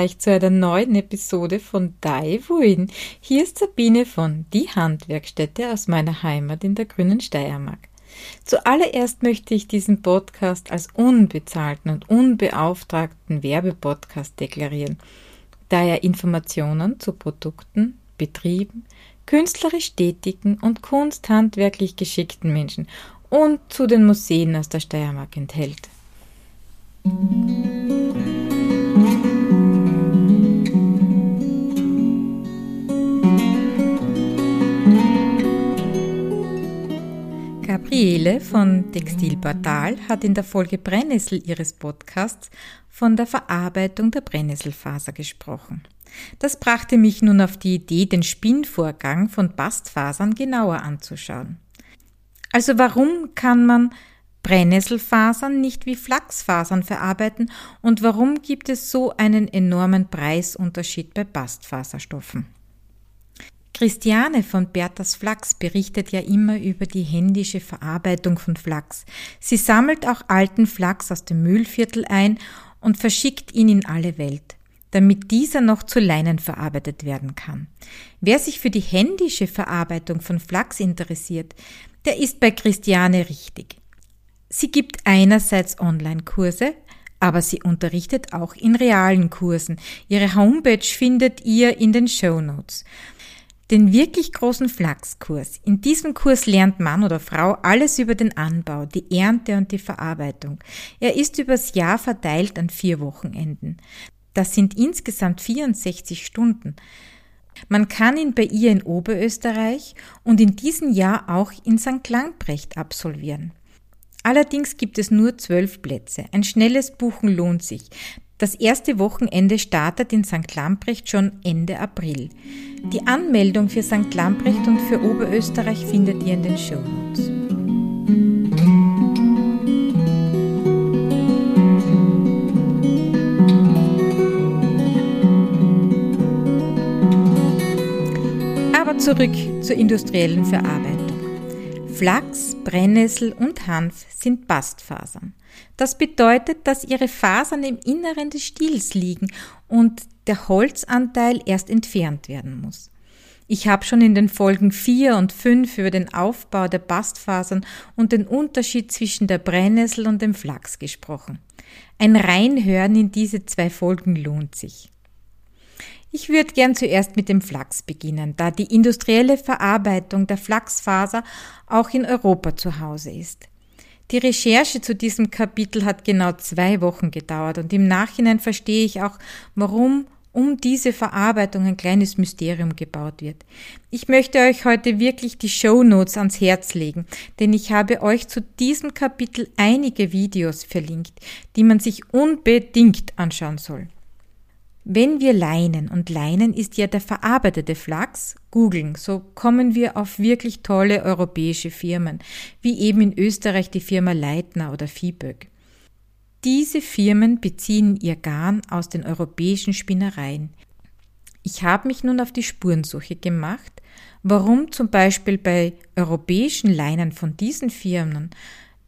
Grüß euch zu einer neuen Episode von Daiwuin. Hier ist Sabine von Die Handwerkstätte aus meiner Heimat in der grünen Steiermark. Zuallererst möchte ich diesen Podcast als unbezahlten und unbeauftragten Werbepodcast deklarieren, da er Informationen zu Produkten, Betrieben, künstlerisch tätigen und kunsthandwerklich geschickten Menschen und zu den Museen aus der Steiermark enthält. Gabriele von Textilportal hat in der Folge Brennnessel ihres Podcasts von der Verarbeitung der Brennnesselfaser gesprochen. Das brachte mich nun auf die Idee, den Spinnvorgang von Bastfasern genauer anzuschauen. Also warum kann man Brennnesselfasern nicht wie Flachsfasern verarbeiten und warum gibt es so einen enormen Preisunterschied bei Bastfaserstoffen? Christiane von Berthas Flachs berichtet ja immer über die händische Verarbeitung von Flachs. Sie sammelt auch alten Flachs aus dem Müllviertel ein und verschickt ihn in alle Welt, damit dieser noch zu Leinen verarbeitet werden kann. Wer sich für die händische Verarbeitung von Flachs interessiert, der ist bei Christiane richtig. Sie gibt einerseits Online-Kurse, aber sie unterrichtet auch in realen Kursen. Ihre Homepage findet ihr in den Show Notes den wirklich großen Flachskurs. In diesem Kurs lernt Mann oder Frau alles über den Anbau, die Ernte und die Verarbeitung. Er ist übers Jahr verteilt an vier Wochenenden. Das sind insgesamt 64 Stunden. Man kann ihn bei ihr in Oberösterreich und in diesem Jahr auch in St. Langbrecht absolvieren. Allerdings gibt es nur zwölf Plätze. Ein schnelles Buchen lohnt sich. Das erste Wochenende startet in St. Lamprecht schon Ende April. Die Anmeldung für St. Lamprecht und für Oberösterreich findet ihr in den Shownotes. Aber zurück zur industriellen Verarbeitung. Flachs, Brennnessel und Hanf sind Bastfasern. Das bedeutet, dass ihre Fasern im Inneren des Stiels liegen und der Holzanteil erst entfernt werden muss. Ich habe schon in den Folgen 4 und 5 über den Aufbau der Bastfasern und den Unterschied zwischen der Brennnessel und dem Flachs gesprochen. Ein Reinhören in diese zwei Folgen lohnt sich. Ich würde gern zuerst mit dem Flachs beginnen, da die industrielle Verarbeitung der Flachsfaser auch in Europa zu Hause ist. Die Recherche zu diesem Kapitel hat genau zwei Wochen gedauert und im Nachhinein verstehe ich auch, warum um diese Verarbeitung ein kleines Mysterium gebaut wird. Ich möchte euch heute wirklich die Show Notes ans Herz legen, denn ich habe euch zu diesem Kapitel einige Videos verlinkt, die man sich unbedingt anschauen soll. Wenn wir Leinen, und Leinen ist ja der verarbeitete Flachs, googeln, so kommen wir auf wirklich tolle europäische Firmen, wie eben in Österreich die Firma Leitner oder Viehböck. Diese Firmen beziehen ihr Garn aus den europäischen Spinnereien. Ich habe mich nun auf die Spurensuche gemacht, warum zum Beispiel bei europäischen Leinen von diesen Firmen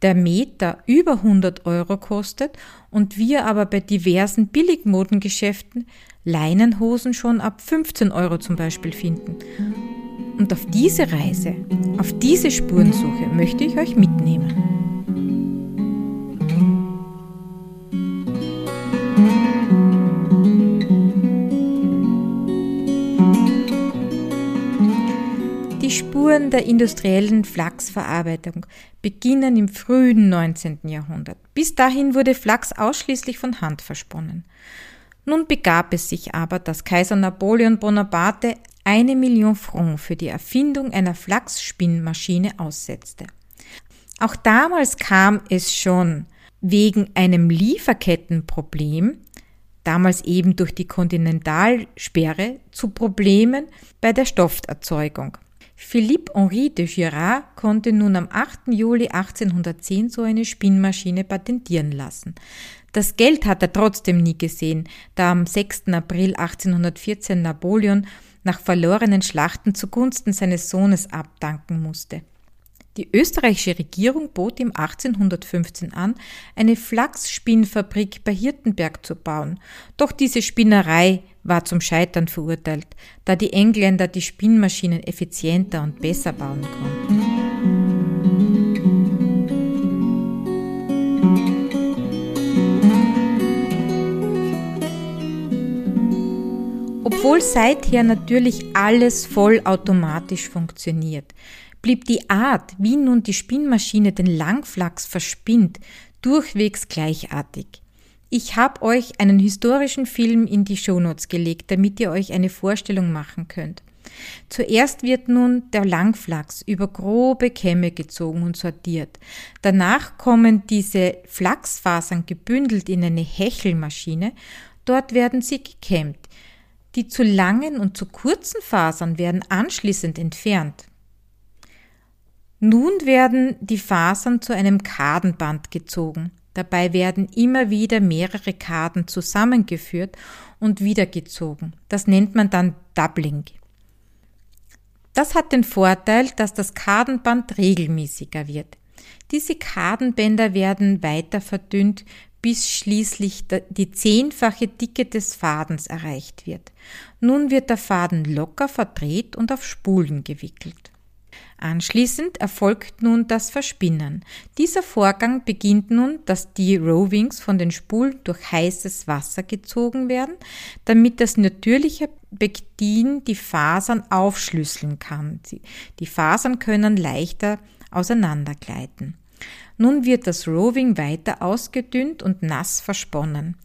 der Meter über 100 Euro kostet und wir aber bei diversen Billigmodengeschäften Leinenhosen schon ab 15 Euro zum Beispiel finden. Und auf diese Reise, auf diese Spurensuche möchte ich euch mitnehmen. Spuren der industriellen Flachsverarbeitung beginnen im frühen 19. Jahrhundert. Bis dahin wurde Flachs ausschließlich von Hand versponnen. Nun begab es sich aber, dass Kaiser Napoleon Bonaparte eine Million Franc für die Erfindung einer Flachsspinnmaschine aussetzte. Auch damals kam es schon wegen einem Lieferkettenproblem, damals eben durch die Kontinentalsperre, zu Problemen bei der Stofferzeugung. Philippe-Henri de Girard konnte nun am 8. Juli 1810 so eine Spinnmaschine patentieren lassen. Das Geld hat er trotzdem nie gesehen, da am 6. April 1814 Napoleon nach verlorenen Schlachten zugunsten seines Sohnes abdanken musste. Die österreichische Regierung bot ihm 1815 an, eine Flachsspinnfabrik bei Hirtenberg zu bauen. Doch diese Spinnerei war zum Scheitern verurteilt, da die Engländer die Spinnmaschinen effizienter und besser bauen konnten. Obwohl seither natürlich alles vollautomatisch funktioniert, blieb die Art, wie nun die Spinnmaschine den Langflachs verspinnt, durchwegs gleichartig. Ich habe euch einen historischen Film in die Shownotes gelegt, damit ihr euch eine Vorstellung machen könnt. Zuerst wird nun der Langflachs über grobe Kämme gezogen und sortiert. Danach kommen diese Flachsfasern gebündelt in eine Hechelmaschine. Dort werden sie gekämmt. Die zu langen und zu kurzen Fasern werden anschließend entfernt. Nun werden die Fasern zu einem Kadenband gezogen. Dabei werden immer wieder mehrere Kaden zusammengeführt und wieder gezogen. Das nennt man dann Doubling. Das hat den Vorteil, dass das Kadenband regelmäßiger wird. Diese Kadenbänder werden weiter verdünnt, bis schließlich die zehnfache Dicke des Fadens erreicht wird. Nun wird der Faden locker verdreht und auf Spulen gewickelt. Anschließend erfolgt nun das Verspinnen. Dieser Vorgang beginnt nun, dass die Rovings von den Spulen durch heißes Wasser gezogen werden, damit das natürliche Pektin die Fasern aufschlüsseln kann. Die Fasern können leichter auseinandergleiten. Nun wird das Roving weiter ausgedünnt und nass versponnen.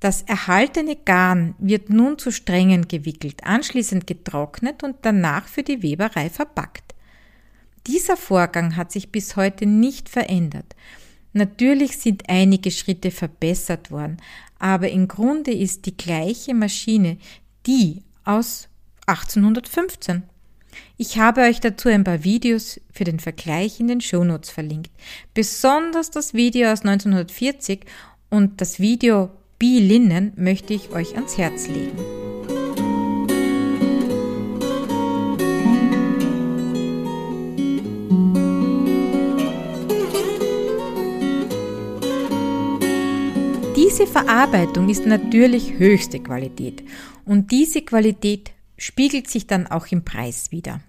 Das erhaltene Garn wird nun zu Strängen gewickelt, anschließend getrocknet und danach für die Weberei verpackt. Dieser Vorgang hat sich bis heute nicht verändert. Natürlich sind einige Schritte verbessert worden, aber im Grunde ist die gleiche Maschine die aus 1815. Ich habe euch dazu ein paar Videos für den Vergleich in den Shownotes verlinkt. Besonders das Video aus 1940 und das Video Be Linnen möchte ich euch ans Herz legen. Diese Verarbeitung ist natürlich höchste Qualität und diese Qualität spiegelt sich dann auch im Preis wieder.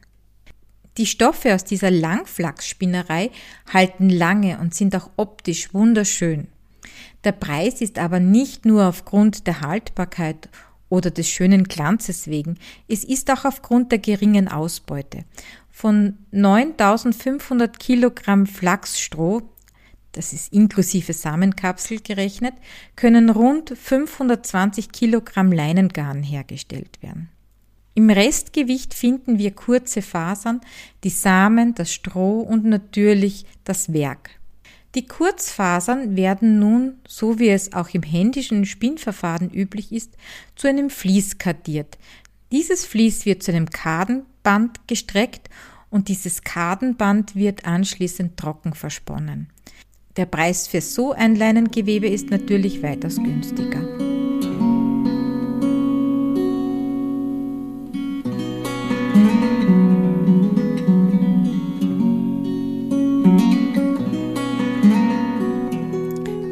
Die Stoffe aus dieser Langflachsspinnerei halten lange und sind auch optisch wunderschön. Der Preis ist aber nicht nur aufgrund der Haltbarkeit oder des schönen Glanzes wegen, es ist auch aufgrund der geringen Ausbeute. Von 9500 Kilogramm Flachsstroh das ist inklusive Samenkapsel gerechnet, können rund 520 Kilogramm Leinengarn hergestellt werden. Im Restgewicht finden wir kurze Fasern, die Samen, das Stroh und natürlich das Werk. Die Kurzfasern werden nun, so wie es auch im händischen Spinnverfahren üblich ist, zu einem Vlies kardiert. Dieses Vlies wird zu einem Kadenband gestreckt und dieses Kadenband wird anschließend trocken versponnen. Der Preis für so ein Leinengewebe ist natürlich weitaus günstiger.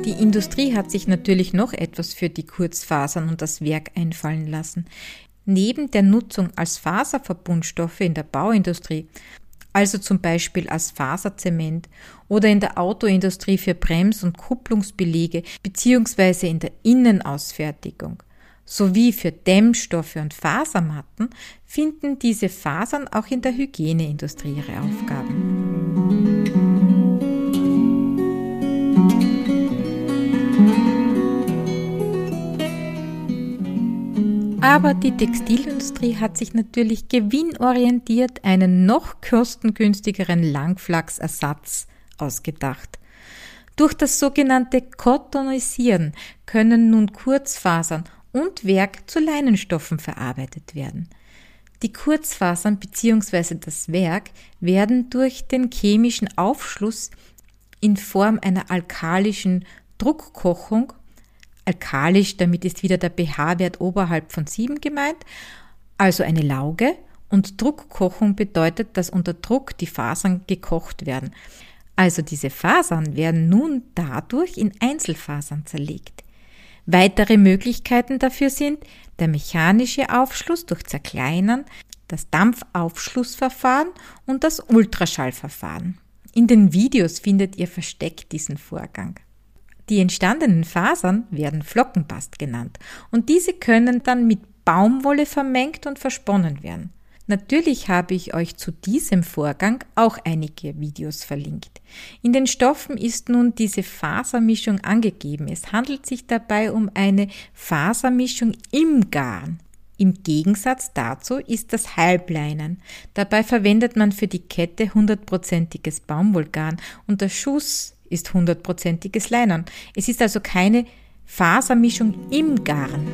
Die Industrie hat sich natürlich noch etwas für die Kurzfasern und das Werk einfallen lassen. Neben der Nutzung als Faserverbundstoffe in der Bauindustrie also zum Beispiel als Faserzement oder in der Autoindustrie für Brems- und Kupplungsbelege beziehungsweise in der Innenausfertigung sowie für Dämmstoffe und Fasermatten finden diese Fasern auch in der Hygieneindustrie ihre Aufgaben. Aber die Textilindustrie hat sich natürlich gewinnorientiert einen noch kostengünstigeren Langflachsersatz ausgedacht. Durch das sogenannte Cottonisieren können nun Kurzfasern und Werk zu Leinenstoffen verarbeitet werden. Die Kurzfasern bzw. das Werk werden durch den chemischen Aufschluss in Form einer alkalischen Druckkochung alkalisch, damit ist wieder der pH-Wert oberhalb von 7 gemeint, also eine Lauge Und Druckkochung bedeutet, dass unter Druck die Fasern gekocht werden. Also diese Fasern werden nun dadurch in Einzelfasern zerlegt. Weitere Möglichkeiten dafür sind der mechanische Aufschluss durch Zerkleinern, das Dampfaufschlussverfahren und das Ultraschallverfahren. In den Videos findet ihr versteckt diesen Vorgang. Die entstandenen Fasern werden Flockenbast genannt und diese können dann mit Baumwolle vermengt und versponnen werden. Natürlich habe ich euch zu diesem Vorgang auch einige Videos verlinkt. In den Stoffen ist nun diese Fasermischung angegeben. Es handelt sich dabei um eine Fasermischung im Garn. Im Gegensatz dazu ist das Halbleinen. Dabei verwendet man für die Kette hundertprozentiges Baumwollgarn und der Schuss ist hundertprozentiges Leinen. Es ist also keine Fasermischung im Garn.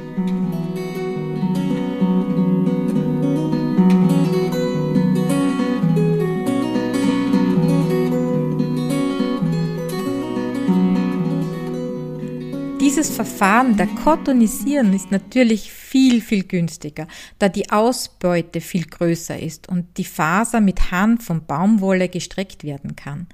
Dieses Verfahren der Kotonisieren ist natürlich viel, viel günstiger, da die Ausbeute viel größer ist und die Faser mit Hanf und Baumwolle gestreckt werden kann.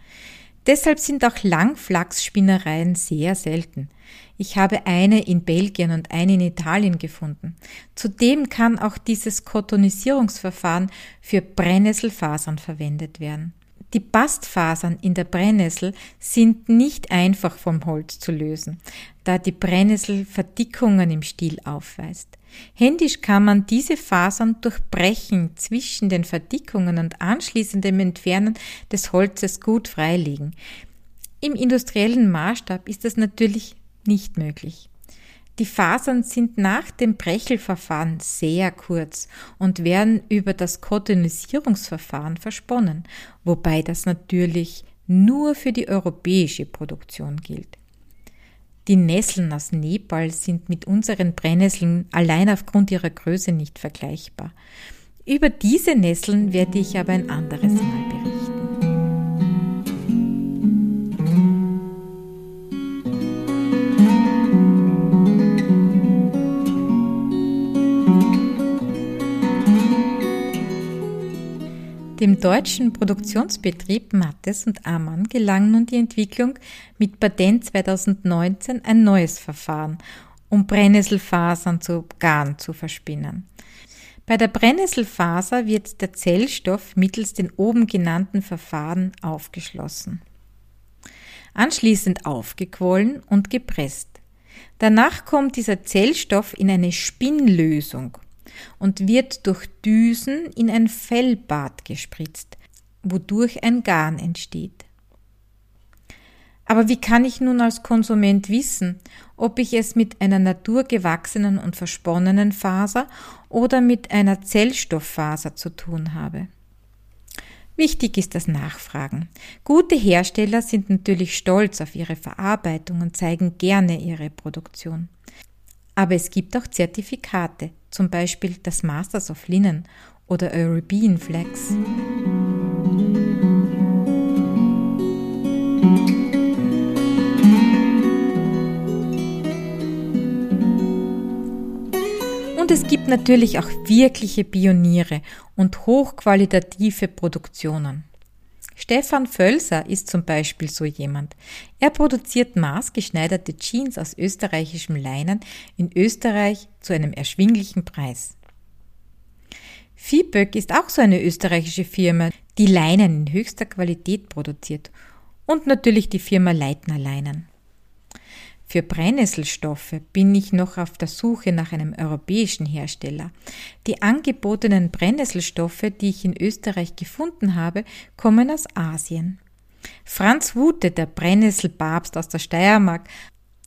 Deshalb sind auch Langflachsspinnereien sehr selten. Ich habe eine in Belgien und eine in Italien gefunden. Zudem kann auch dieses Kotonisierungsverfahren für Brennnesselfasern verwendet werden. Die Bastfasern in der Brennnessel sind nicht einfach vom Holz zu lösen, da die Brennnessel Verdickungen im Stiel aufweist. Händisch kann man diese Fasern durch Brechen zwischen den Verdickungen und anschließendem Entfernen des Holzes gut freilegen. Im industriellen Maßstab ist das natürlich nicht möglich. Die Fasern sind nach dem Brechelverfahren sehr kurz und werden über das Kotonisierungsverfahren versponnen, wobei das natürlich nur für die europäische Produktion gilt. Die Nesseln aus Nepal sind mit unseren Brennnesseln allein aufgrund ihrer Größe nicht vergleichbar. Über diese Nesseln werde ich aber ein anderes Mal berichten. Dem deutschen Produktionsbetrieb Mattes und Ammann gelang nun die Entwicklung mit Patent 2019 ein neues Verfahren, um Brennnesselfasern zu Garn zu verspinnen. Bei der Brennnesselfaser wird der Zellstoff mittels den oben genannten Verfahren aufgeschlossen. Anschließend aufgequollen und gepresst. Danach kommt dieser Zellstoff in eine Spinnlösung und wird durch Düsen in ein Fellbad gespritzt, wodurch ein Garn entsteht. Aber wie kann ich nun als Konsument wissen, ob ich es mit einer naturgewachsenen und versponnenen Faser oder mit einer Zellstofffaser zu tun habe? Wichtig ist das Nachfragen. Gute Hersteller sind natürlich stolz auf ihre Verarbeitung und zeigen gerne ihre Produktion. Aber es gibt auch Zertifikate, zum Beispiel das Masters of Linen oder European Flex. Und es gibt natürlich auch wirkliche Pioniere und hochqualitative Produktionen. Stefan Völser ist zum Beispiel so jemand. Er produziert maßgeschneiderte Jeans aus österreichischem Leinen in Österreich zu einem erschwinglichen Preis. Viehböck ist auch so eine österreichische Firma, die Leinen in höchster Qualität produziert. Und natürlich die Firma Leitner Leinen. Für Brennnesselstoffe bin ich noch auf der Suche nach einem europäischen Hersteller. Die angebotenen Brennnesselstoffe, die ich in Österreich gefunden habe, kommen aus Asien. Franz Wute, der Brennnesselpapst aus der Steiermark,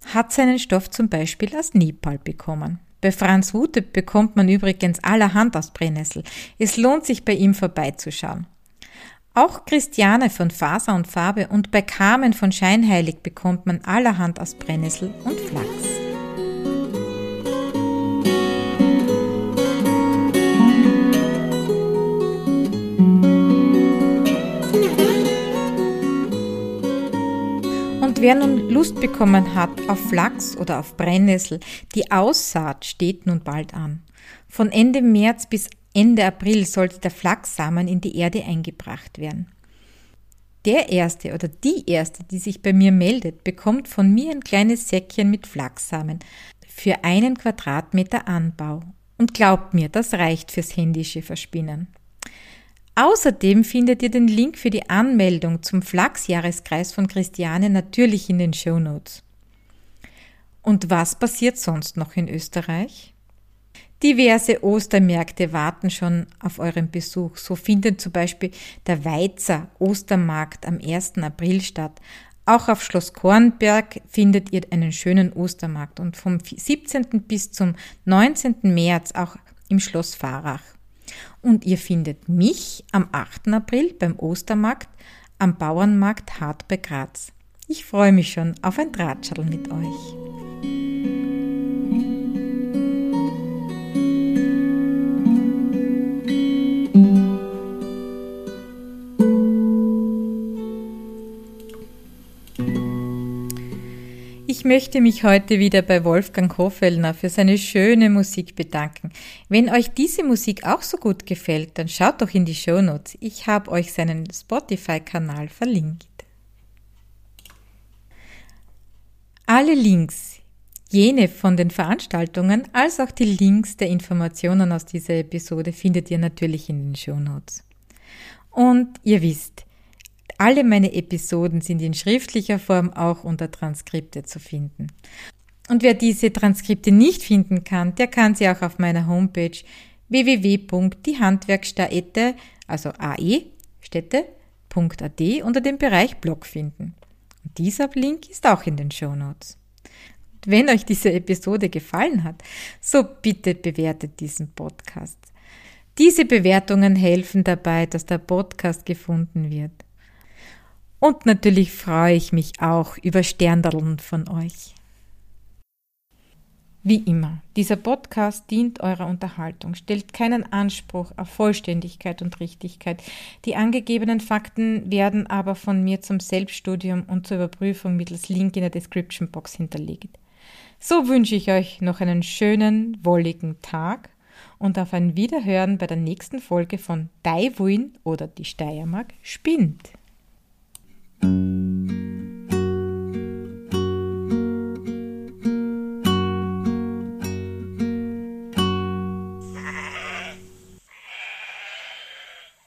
hat seinen Stoff zum Beispiel aus Nepal bekommen. Bei Franz Wute bekommt man übrigens allerhand aus Brennnessel. Es lohnt sich bei ihm vorbeizuschauen. Auch Christiane von Faser und Farbe und bei Carmen von Scheinheilig bekommt man allerhand aus Brennnessel und Flachs. Und wer nun Lust bekommen hat auf Flachs oder auf Brennnessel, die Aussaat steht nun bald an. Von Ende März bis Ende April sollte der Flachssamen in die Erde eingebracht werden. Der Erste oder die Erste, die sich bei mir meldet, bekommt von mir ein kleines Säckchen mit Flachssamen für einen Quadratmeter Anbau. Und glaubt mir, das reicht fürs händische Verspinnen. Außerdem findet ihr den Link für die Anmeldung zum Flachsjahreskreis von Christiane natürlich in den Show Notes. Und was passiert sonst noch in Österreich? Diverse Ostermärkte warten schon auf euren Besuch. So findet zum Beispiel der Weizer Ostermarkt am 1. April statt. Auch auf Schloss Kornberg findet ihr einen schönen Ostermarkt und vom 17. bis zum 19. März auch im Schloss Farach. Und ihr findet mich am 8. April beim Ostermarkt am Bauernmarkt Hart bei Graz. Ich freue mich schon auf ein Drahtschall mit euch. Möchte mich heute wieder bei Wolfgang Hofellner für seine schöne Musik bedanken. Wenn euch diese Musik auch so gut gefällt, dann schaut doch in die Show Notes. Ich habe euch seinen Spotify-Kanal verlinkt. Alle Links, jene von den Veranstaltungen, als auch die Links der Informationen aus dieser Episode findet ihr natürlich in den Show Notes. Und ihr wisst, alle meine Episoden sind in schriftlicher Form auch unter Transkripte zu finden. Und wer diese Transkripte nicht finden kann, der kann sie auch auf meiner Homepage www.diehandwerkstätte, also ae, städte.at unter dem Bereich Blog finden. Und dieser Link ist auch in den Show Notes. wenn euch diese Episode gefallen hat, so bitte bewertet diesen Podcast. Diese Bewertungen helfen dabei, dass der Podcast gefunden wird. Und natürlich freue ich mich auch über Sterndeln von euch. Wie immer, dieser Podcast dient eurer Unterhaltung, stellt keinen Anspruch auf Vollständigkeit und Richtigkeit. Die angegebenen Fakten werden aber von mir zum Selbststudium und zur Überprüfung mittels Link in der Description Box hinterlegt. So wünsche ich euch noch einen schönen, wolligen Tag und auf ein Wiederhören bei der nächsten Folge von Daiwuin oder die Steiermark spinnt. Thank you.